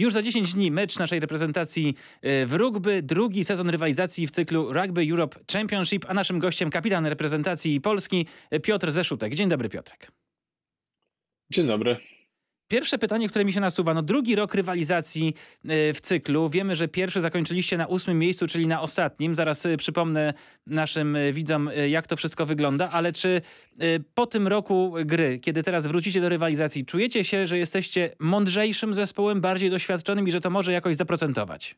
Już za 10 dni mecz naszej reprezentacji e, w rugby, drugi sezon rywalizacji w cyklu Rugby Europe Championship, a naszym gościem kapitan reprezentacji Polski e, Piotr Zeszutek. Dzień dobry Piotrek. Dzień dobry. Pierwsze pytanie, które mi się nasuwa, no drugi rok rywalizacji e, w cyklu. Wiemy, że pierwszy zakończyliście na ósmym miejscu, czyli na ostatnim. Zaraz e, przypomnę naszym e, widzom, jak to wszystko wygląda, ale czy po tym roku gry, kiedy teraz wrócicie do rywalizacji, czujecie się, że jesteście mądrzejszym zespołem, bardziej doświadczonym i że to może jakoś zaprocentować?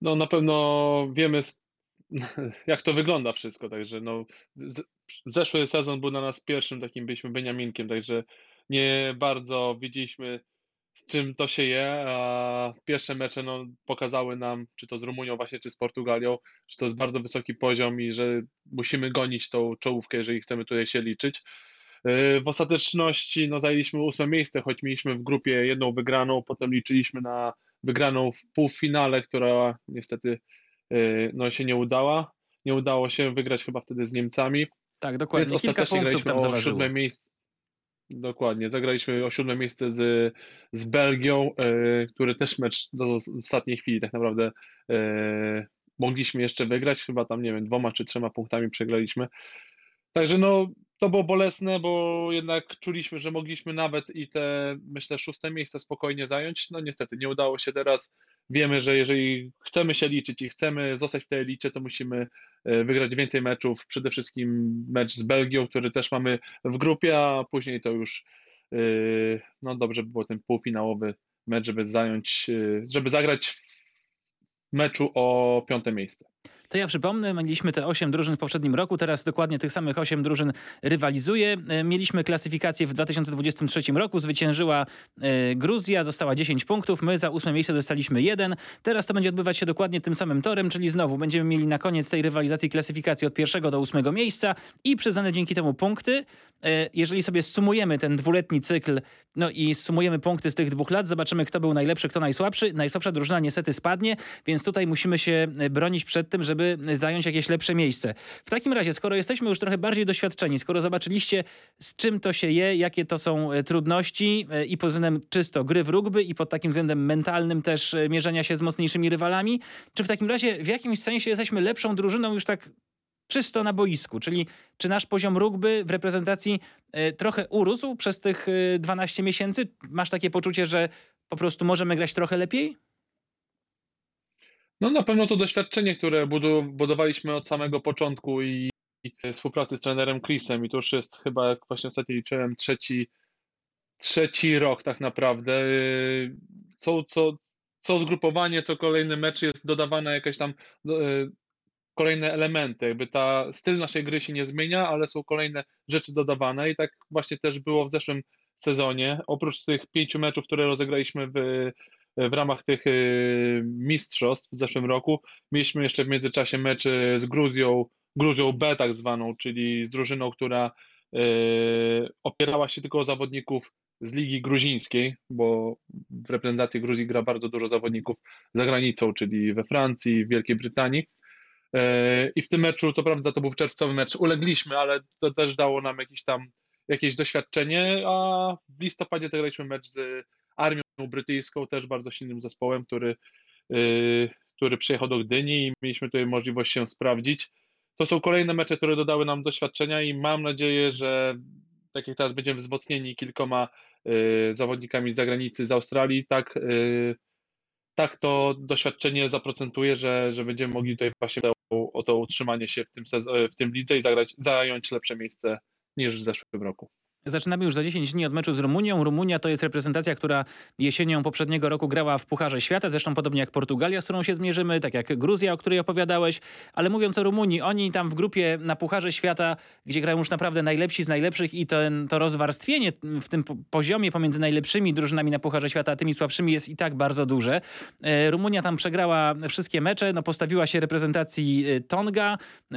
No na pewno wiemy, jak to wygląda wszystko, także no, zeszły sezon był na nas pierwszym takim, byliśmy Beniaminkiem, także nie bardzo wiedzieliśmy, z czym to się je, a pierwsze mecze no, pokazały nam, czy to z Rumunią właśnie, czy z Portugalią, że to jest bardzo wysoki poziom i że musimy gonić tą czołówkę, jeżeli chcemy tutaj się liczyć. W ostateczności no, zajęliśmy ósme miejsce, choć mieliśmy w grupie jedną wygraną, potem liczyliśmy na wygraną w półfinale, która niestety yy, no, się nie udała. Nie udało się wygrać chyba wtedy z Niemcami. Tak, dokładnie. Więc Kilka ostatecznie graliśmy o siódme miejsce. Dokładnie. Zagraliśmy o siódme miejsce z, z Belgią, e, który też mecz do ostatniej chwili tak naprawdę e, mogliśmy jeszcze wygrać. Chyba tam, nie wiem, dwoma czy trzema punktami przegraliśmy. Także no, to było bolesne, bo jednak czuliśmy, że mogliśmy nawet i te, myślę, szóste miejsce spokojnie zająć. No niestety nie udało się teraz wiemy, że jeżeli chcemy się liczyć i chcemy zostać w tej elicie, to musimy e, wygrać więcej meczów. Przede wszystkim mecz z Belgią, który też mamy w grupie, a później to już e, no dobrze by było ten półfinałowy mecz, żeby zająć, e, żeby zagrać w meczu o piąte miejsce. To ja przypomnę, mieliśmy te 8 drużyn w poprzednim roku, teraz dokładnie tych samych 8 drużyn rywalizuje. E, mieliśmy klasyfikację w 2023 roku, zwyciężyła e, Gruzja, dostała 10 punktów, my za ósme miejsce dostaliśmy jeden. Teraz to będzie odbywać się dokładnie tym samym torem, czyli znowu będziemy mieli na koniec tej rywalizacji klasyfikację od pierwszego do ósmego miejsca i przyznane dzięki temu punkty. E, jeżeli sobie sumujemy ten dwuletni cykl, no i sumujemy punkty z tych dwóch lat, zobaczymy kto był najlepszy, kto najsłabszy. Najsłabsza drużyna niestety spadnie, więc tutaj musimy się bronić przed tym, żeby żeby zająć jakieś lepsze miejsce. W takim razie, skoro jesteśmy już trochę bardziej doświadczeni, skoro zobaczyliście z czym to się je, jakie to są e, trudności e, i pod względem czysto gry w rugby i pod takim względem mentalnym też e, mierzenia się z mocniejszymi rywalami, czy w takim razie w jakimś sensie jesteśmy lepszą drużyną już tak czysto na boisku, czyli czy nasz poziom rugby w reprezentacji trochę urósł przez tych 12 miesięcy? Masz takie poczucie, że po prostu możemy grać trochę lepiej? No na pewno to doświadczenie, które budowaliśmy od samego początku i współpracy z trenerem Chrisem i to już jest chyba, jak właśnie ostatnio liczyłem, trzeci, trzeci rok tak naprawdę. Co, co, co zgrupowanie, co kolejny mecz jest dodawana jakaś tam e, kolejne elementy. Jakby ta styl naszej gry się nie zmienia, ale są kolejne rzeczy dodawane i tak właśnie też było w zeszłym sezonie. Oprócz tych pięciu meczów, które rozegraliśmy w w ramach tych y, mistrzostw w zeszłym roku. Mieliśmy jeszcze w międzyczasie mecz y, z Gruzją, Gruzją B tak zwaną, czyli z drużyną, która y, opierała się tylko o zawodników z Ligi Gruzińskiej, bo w reprezentacji Gruzji gra bardzo dużo zawodników za granicą, czyli we Francji, w Wielkiej Brytanii. I w tym meczu, co prawda to był czerwcowy mecz, ulegliśmy, ale to też dało nam jakieś tam jakieś doświadczenie, a w listopadzie zagraliśmy mecz z Brytyjską, też bardzo silnym zespołem, który, yy, który przyjechał do Gdyni i mieliśmy tutaj możliwość się sprawdzić. To są kolejne mecze, które dodały nam doświadczenia i mam nadzieję, że tak jak teraz będziemy wzmocnieni kilkoma yy, zawodnikami z zagranicy, z Australii, tak, yy, tak to doświadczenie zaprocentuje, że, że będziemy mogli tutaj właśnie o to utrzymanie się w tym, w tym lidze i zagrać, zająć lepsze miejsce niż w zeszłym roku. Zaczynamy już za 10 dni od meczu z Rumunią. Rumunia to jest reprezentacja, która jesienią poprzedniego roku grała w Pucharze Świata, zresztą podobnie jak Portugalia, z którą się zmierzymy, tak jak Gruzja, o której opowiadałeś. Ale mówiąc o Rumunii, oni tam w grupie na Pucharze Świata, gdzie grają już naprawdę najlepsi z najlepszych i ten, to rozwarstwienie w tym poziomie pomiędzy najlepszymi drużynami na Pucharze Świata, a tymi słabszymi jest i tak bardzo duże. E, Rumunia tam przegrała wszystkie mecze, no postawiła się reprezentacji e, Tonga, e,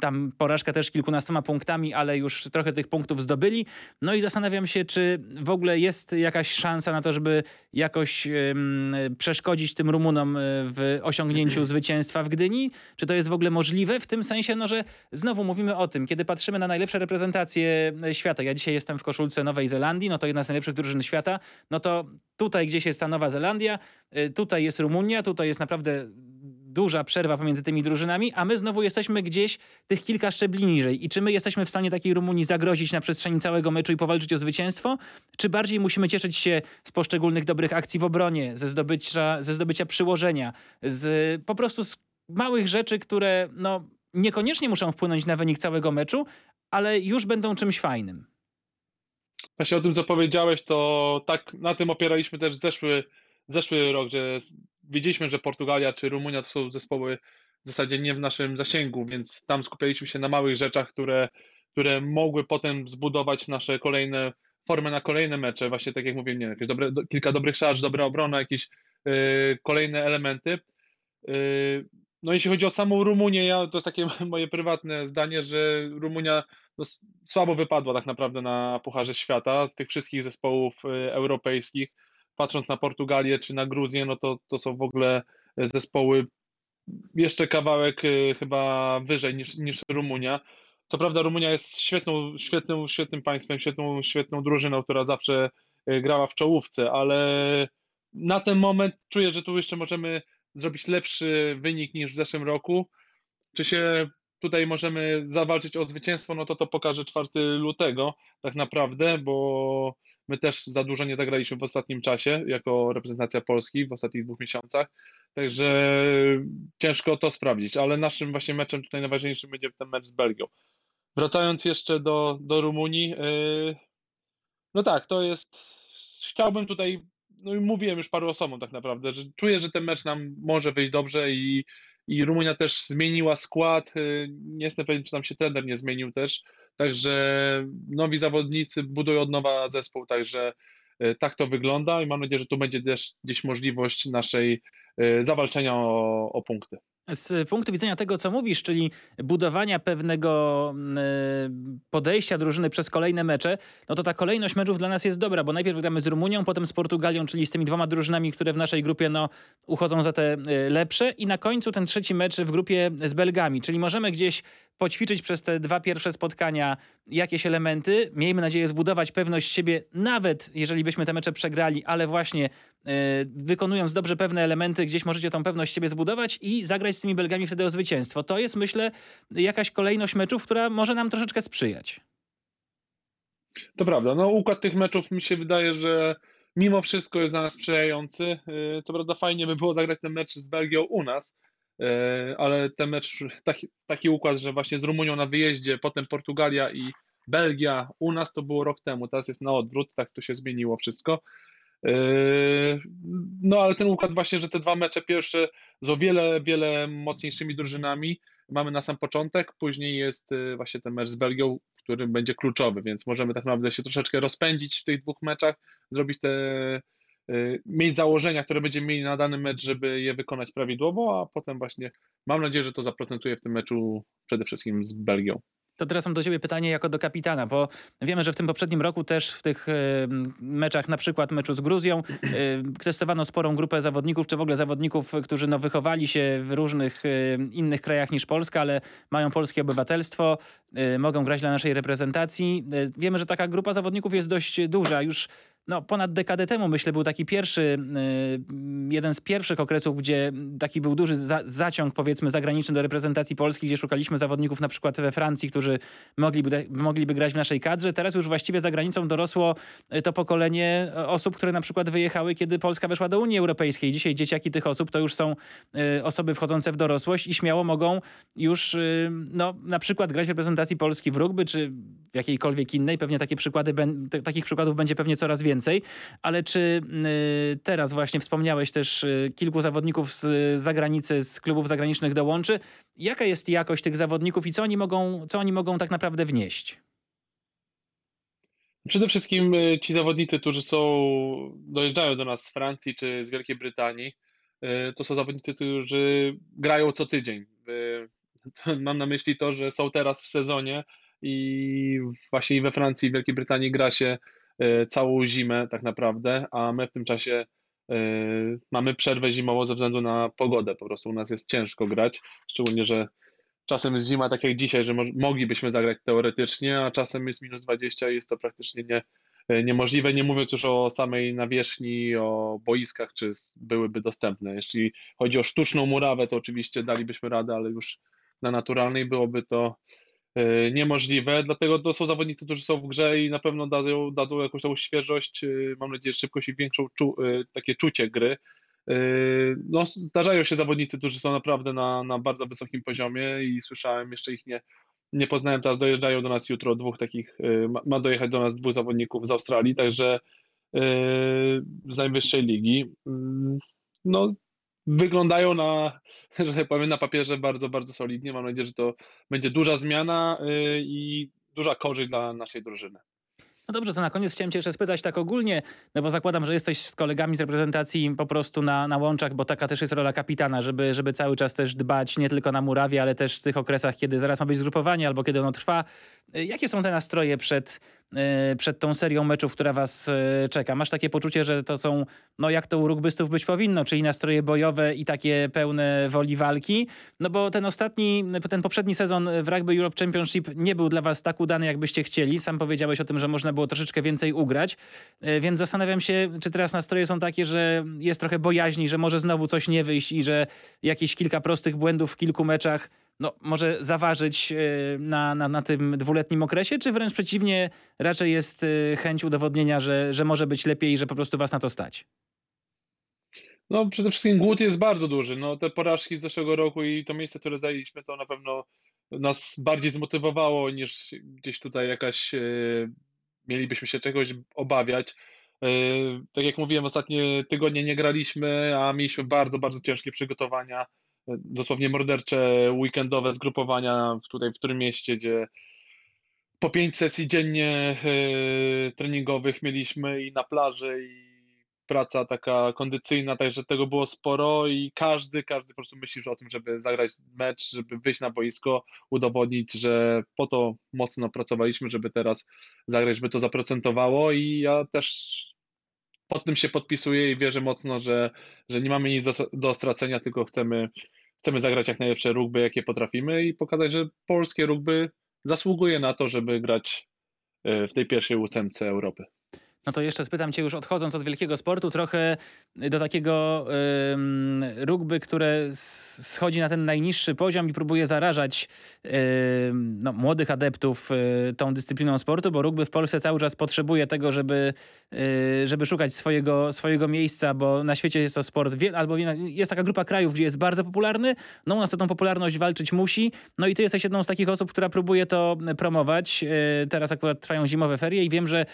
tam porażka też kilkunastoma punktami, ale już trochę tych punktów zdobyli. No i zastanawiam się, czy w ogóle jest jakaś szansa na to, żeby jakoś ym, przeszkodzić tym Rumunom y, w osiągnięciu zwycięstwa w Gdyni? Czy to jest w ogóle możliwe? W tym sensie, no, że znowu mówimy o tym, kiedy patrzymy na najlepsze reprezentacje y, świata. Ja dzisiaj jestem w koszulce Nowej Zelandii, no to jedna z najlepszych drużyn świata. No to tutaj gdzieś jest ta Nowa Zelandia, y, tutaj jest Rumunia, tutaj jest naprawdę duża przerwa pomiędzy tymi drużynami, a my znowu jesteśmy gdzieś tych kilka szczebli niżej. I czy my jesteśmy w stanie takiej Rumunii zagrozić na przestrzeni całego meczu i powalczyć o zwycięstwo? Czy bardziej musimy cieszyć się z poszczególnych dobrych akcji w obronie, ze zdobycia, ze zdobycia przyłożenia, z po prostu z małych rzeczy, które no, niekoniecznie muszą wpłynąć na wynik całego meczu, ale już będą czymś fajnym. Właśnie o tym, co powiedziałeś, to tak na tym opieraliśmy też zeszły, zeszły rok, że wiedzieliśmy, że Portugalia czy Rumunia to są zespoły w zasadzie nie w naszym zasięgu, więc tam skupialiśmy się na małych rzeczach, które, które mogły potem zbudować nasze kolejne formy na kolejne mecze. Właśnie tak jak mówię, nie, jakieś dobre, do, kilka dobrych szarż, dobra obrona, jakieś yy, kolejne elementy. Yy, no jeśli chodzi o samą Rumunię, ja, to jest takie moje prywatne zdanie, że Rumunia no, słabo wypadła tak naprawdę na Pucharze Świata z tych wszystkich zespołów yy, europejskich patrząc na Portugalię czy na Gruzję, no to, to są w ogóle zespoły jeszcze kawałek y, chyba wyżej niż, niż Rumunia. Co prawda Rumunia jest świetną, świetną, świetnym państwem, świetną, świetną drużyną, która zawsze y, grała w czołówce, ale na ten moment czuję, że tu jeszcze możemy zrobić lepszy wynik niż w zeszłym roku. Czy się tutaj możemy zawalczyć o zwycięstwo, no to to pokaże 4 lutego tak naprawdę, bo my też za dużo nie zagraliśmy w ostatnim czasie jako reprezentacja Polski w ostatnich dwóch miesiącach, także ciężko to sprawdzić, ale naszym właśnie meczem tutaj najważniejszym będzie ten mecz z Belgią. Wracając jeszcze do, do Rumunii, yy, no tak, to jest, chciałbym tutaj, no i mówiłem już paru osobom tak naprawdę, że czuję, że ten mecz nam może wyjść dobrze i i Rumunia też zmieniła skład. Y, nie jestem pewien, czy tam się trener nie zmienił też. Także nowi zawodnicy budują od nowa zespół, także y, tak to wygląda i mam nadzieję, że tu będzie też gdzieś możliwość naszej y, zawalczenia o, o punkty. Z punktu widzenia tego, co mówisz, czyli budowania pewnego mm, e, podejścia drużyny przez kolejne mecze, no to ta kolejność meczów dla nas jest dobra, bo najpierw gramy z Rumunią, potem z Portugalią, czyli z tymi dwoma drużynami, które w naszej grupie no, uchodzą za te e, lepsze i na końcu ten trzeci mecz w grupie z Belgami, czyli możemy gdzieś poćwiczyć przez te dwa pierwsze spotkania jakieś elementy. Miejmy nadzieję zbudować pewność siebie, nawet jeżeli byśmy te mecze przegrali, ale właśnie yy, wykonując dobrze pewne elementy, gdzieś możecie tą pewność siebie zbudować i zagrać z tymi Belgami wtedy o zwycięstwo. To jest, myślę, jakaś kolejność meczów, która może nam troszeczkę sprzyjać. To prawda. No, układ tych meczów mi się wydaje, że mimo wszystko jest dla nas sprzyjający. Y, to prawda, fajnie by było zagrać ten mecz z Belgią u nas, E, ale ten mecz, taki, taki układ, że właśnie z Rumunią na wyjeździe, potem Portugalia i Belgia u nas to było rok temu, teraz jest na odwrót, tak to się zmieniło wszystko. E, no ale ten układ właśnie, że te dwa mecze pierwsze z o wiele, wiele mocniejszymi drużynami mamy na sam początek, później jest e, właśnie ten mecz z Belgią, który będzie kluczowy, więc możemy tak naprawdę się troszeczkę rozpędzić w tych dwóch meczach, zrobić te Y, mieć założenia, które będziemy mieli na dany mecz, żeby je wykonać prawidłowo, a potem właśnie mam nadzieję, że to zaprocentuje w tym meczu przede wszystkim z Belgią. To teraz mam do ciebie pytanie jako do kapitana, bo wiemy, że w tym poprzednim roku też w tych meczach, na przykład meczu z Gruzją, testowano sporą grupę zawodników, czy w ogóle zawodników, którzy no, wychowali się w różnych innych krajach niż Polska, ale mają polskie obywatelstwo, mogą grać dla naszej reprezentacji. Wiemy, że taka grupa zawodników jest dość duża. Już no, ponad dekadę temu, myślę, był taki pierwszy, y, jeden z pierwszych okresów, gdzie taki był duży za, zaciąg, powiedzmy, zagraniczny do reprezentacji Polski, gdzie szukaliśmy zawodników na przykład we Francji, którzy mogliby, mogliby grać w naszej kadrze. Teraz już właściwie za granicą dorosło y, to pokolenie osób, które na przykład wyjechały, kiedy Polska weszła do Unii Europejskiej. Dzisiaj dzieciaki tych osób to już są y, osoby wchodzące w dorosłość i śmiało mogą już no, na przykład grać w reprezentacji Polski w rugby, czy w jakiejkolwiek innej. Pewnie takie przykłady, takich przykładów będzie pewnie coraz więcej więcej, ale czy y, teraz właśnie wspomniałeś też y, kilku zawodników z zagranicy, z klubów zagranicznych dołączy. Jaka jest jakość tych zawodników i co oni mogą, co oni mogą tak naprawdę wnieść? Przede wszystkim y, ci zawodnicy, którzy są, dojeżdżają do nas z Francji czy z Wielkiej Brytanii, to są zawodnicy, którzy grają co tydzień. Mam na myśli to, że są teraz w sezonie i właśnie i we Francji, i Wielkiej Brytanii gra się całą zimę tak naprawdę, a my w tym czasie e, mamy przerwę zimową ze względu na pogodę. Po prostu u nas jest ciężko grać, szczególnie, że czasem jest zima tak jak dzisiaj, że moglibyśmy zagrać teoretycznie, a czasem jest minus 20 i jest to praktycznie nie, e, niemożliwe, nie mówiąc już o samej nawierzchni, o boiskach, czy byłyby dostępne. Jeśli chodzi o sztuczną murawę, to oczywiście dalibyśmy radę, ale już na naturalnej byłoby to e, niemożliwe, dlatego to są zawodnicy, którzy są w grze i na pewno dadzą, dadzą jakąś tą świeżość, e, mam nadzieję, szybkość i większą czu, takie czucie gry, no, zdarzają się zawodnicy, którzy są naprawdę na, na bardzo wysokim poziomie i słyszałem, jeszcze ich nie, nie poznałem, teraz dojeżdżają do nas jutro dwóch takich, yy, ma dojechać do nas dwóch zawodników z Australii, także z najwyższej ligi. No, wyglądają na, że tak powiem, na papierze bardzo, bardzo solidnie. Mam nadzieję, że to będzie duża zmiana i duża korzyść dla naszej drużyny. No dobrze, to na koniec chciałem cię jeszcze spytać tak ogólnie, no bo zakładam, że jesteś z kolegami z reprezentacji po prostu na, na łączach, bo taka też jest rola kapitana, żeby, żeby cały czas też dbać nie tylko na murawie, ale też w tych okresach, kiedy zaraz ma być zgrupowanie albo kiedy ono trwa. Jakie są te nastroje przed, E, przed tą serią meczów, która was e, czeka? Masz takie poczucie, że to są, no jak to u rugbystów być powinno, czyli nastroje bojowe i takie pełne woli walki? No bo ten ostatni, ten poprzedni sezon w Rugby Europe Championship nie był dla was tak udany, jakbyście chcieli. Sam powiedziałeś o tym, że można było troszeczkę więcej ugrać, e, więc zastanawiam się, czy teraz nastroje są takie, że jest trochę bojaźni, że może znowu coś nie wyjść i że jakieś kilka prostych błędów w kilku meczach no, może zaważyć e, na, na, na tym dwuletnim okresie, czy wręcz przeciwnie, raczej jest e, chęć udowodnienia, że, że może być lepiej i że po prostu was na to stać? No, przede wszystkim głód jest bardzo duży. No, te porażki z zeszłego roku i to miejsce, które zajęliśmy, to na pewno nas bardziej zmotywowało niż gdzieś tutaj jakaś, e, mielibyśmy się czegoś obawiać. tak jak mówiłem, ostatnie tygodnie nie graliśmy, a mieliśmy bardzo, bardzo ciężkie przygotowania dosłownie mordercze weekendowe zgrupowania tutaj w którym mieście, gdzie po pięć sesji dziennie e, treningowych mieliśmy i na plaży i praca taka kondycyjna, także tego było sporo i każdy, każdy po prostu myśli o tym, żeby zagrać mecz, żeby wyjść na boisko, udowodnić, że po to mocno pracowaliśmy, żeby teraz zagrać, żeby to zaprocentowało i ja też pod tym się podpisuję i wierzę mocno, że, że nie mamy nic do, do stracenia, tylko chcemy, chcemy zagrać jak najlepsze rugby, jakie potrafimy i pokazać, że polskie rugby zasługuje na to, żeby grać e, w tej pierwszej ósemce Europy. No to jeszcze spytam cię już odchodząc od wielkiego sportu trochę do takiego ym, rugby, które schodzi na ten najniższy poziom i próbuje zarażać no, młodych adeptów y, tą dyscypliną sportu, bo rugby w Polsce cały czas potrzebuje tego, żeby, y, żeby szukać swojego, swojego miejsca, bo na świecie jest to sport, albo jest taka grupa krajów, gdzie jest bardzo popularny, no u nas to tą popularność walczyć musi, no i ty jesteś jedną z takich osób, która próbuje to promować. Y, teraz akurat trwają zimowe ferie i wiem, że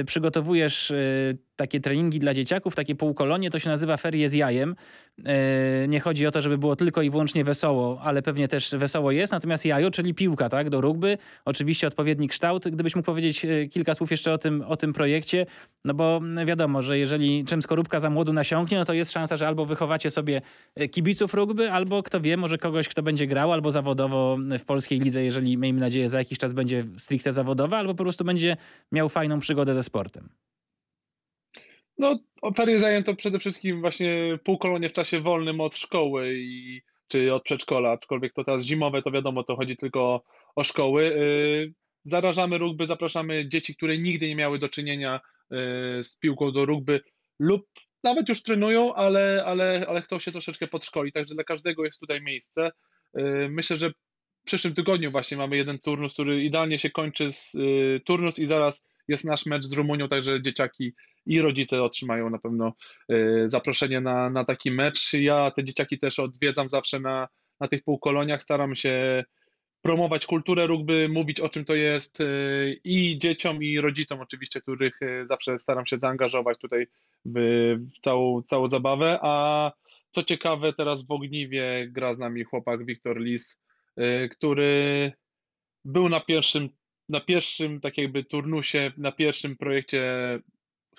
y, obserwujesz y, takie treningi dla dzieciaków, takie półkolonie, to się nazywa ferie z jajem. E, nie chodzi o to, żeby było tylko i wyłącznie wesoło, ale pewnie też wesoło jest. Natomiast jajo, czyli piłka, tak, do rugby, oczywiście odpowiedni kształt. Gdybyś mógł powiedzieć e, kilka słów jeszcze o tym, o tym projekcie, no bo wiadomo, że jeżeli czym skorupka za młodu nasiąknie, no to jest szansa, że albo wychowacie sobie kibiców rugby, albo kto wie, może kogoś, kto będzie grał, albo zawodowo w polskiej lidze, jeżeli miejmy nadzieję za jakiś czas będzie stricte zawodowa, albo po prostu będzie miał fajną przygodę ze sportem. No, ferie zajęto przede wszystkim właśnie półkolonie w czasie wolnym od szkoły i, czy od przedszkola, aczkolwiek to teraz zimowe, to wiadomo, to chodzi tylko o szkoły. Y, zarażamy rugby, zapraszamy dzieci, które nigdy nie miały do czynienia y, z piłką do rugby lub nawet już trenują, ale, ale, ale chcą się troszeczkę podszkolić, także dla każdego jest tutaj miejsce. Y, myślę, że w przyszłym tygodniu właśnie mamy jeden turnus, który idealnie się kończy z turnus i zaraz jest nasz mecz z Rumunią, także dzieciaki i rodzice otrzymają na pewno e, zaproszenie na, na taki mecz. Ja te dzieciaki też odwiedzam zawsze na, na tych półkoloniach, staram się promować kulturę rugby, mówić o czym to jest e, i dzieciom, i rodzicom oczywiście, których e, zawsze staram się zaangażować tutaj w, w całą, całą zabawę. A co ciekawe, teraz w Ogniwie gra z nami chłopak Wiktor Lis, który był na pierwszym na pierwszym tak jakby turnusie, na pierwszym projekcie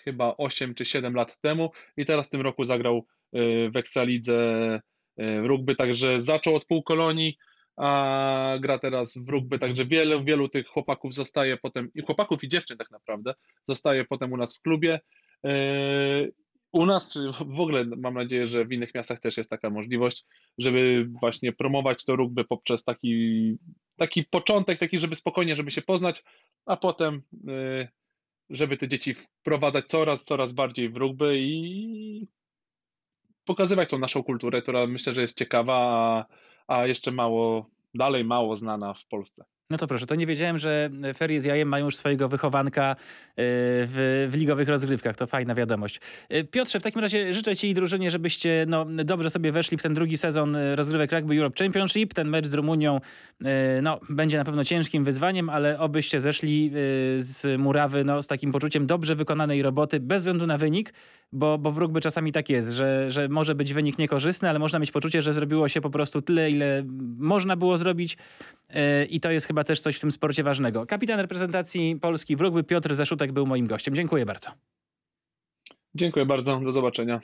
chyba 8 czy 7 lat temu i teraz w tym roku zagrał y, w Ekstralidze y, rugby, także zaczął od półkolonii, a gra teraz w rugby, także wielu, wielu tych chłopaków zostaje potem, i chłopaków i dziewczyn tak naprawdę, zostaje potem u nas w klubie. U nas, czy w ogóle mam nadzieję, że w innych miastach też jest taka możliwość, żeby właśnie promować to rugby poprzez taki, taki początek, taki, żeby spokojnie, żeby się poznać, a potem yy, żeby te dzieci wprowadzać coraz, coraz bardziej w rugby i pokazywać tą naszą kulturę, która myślę, że jest ciekawa, a jeszcze mało, dalej mało znana w Polsce. No to proszę, to nie wiedziałem, że ferie z jajem mają już swojego wychowanka y, w, w ligowych rozgrywkach. To fajna wiadomość. Y, Piotrze, w takim razie życzę ci i drużynie, żebyście no, dobrze sobie weszli w ten drugi sezon rozgrywek Rugby Europe Championship. Ten mecz z Rumunią no, będzie na pewno ciężkim wyzwaniem, ale obyście zeszli z murawy no, z takim poczuciem dobrze wykonanej roboty, bez względu na wynik, bo, bo w rugby czasami tak jest, że, że może być wynik niekorzystny, ale można mieć poczucie, że zrobiło się po prostu tyle, ile można było zrobić i to jest chyba też coś w tym sporcie ważnego. Kapitan reprezentacji Polski w rugby Piotr Zaszutek był moim gościem. Dziękuję bardzo. Dziękuję bardzo, do zobaczenia.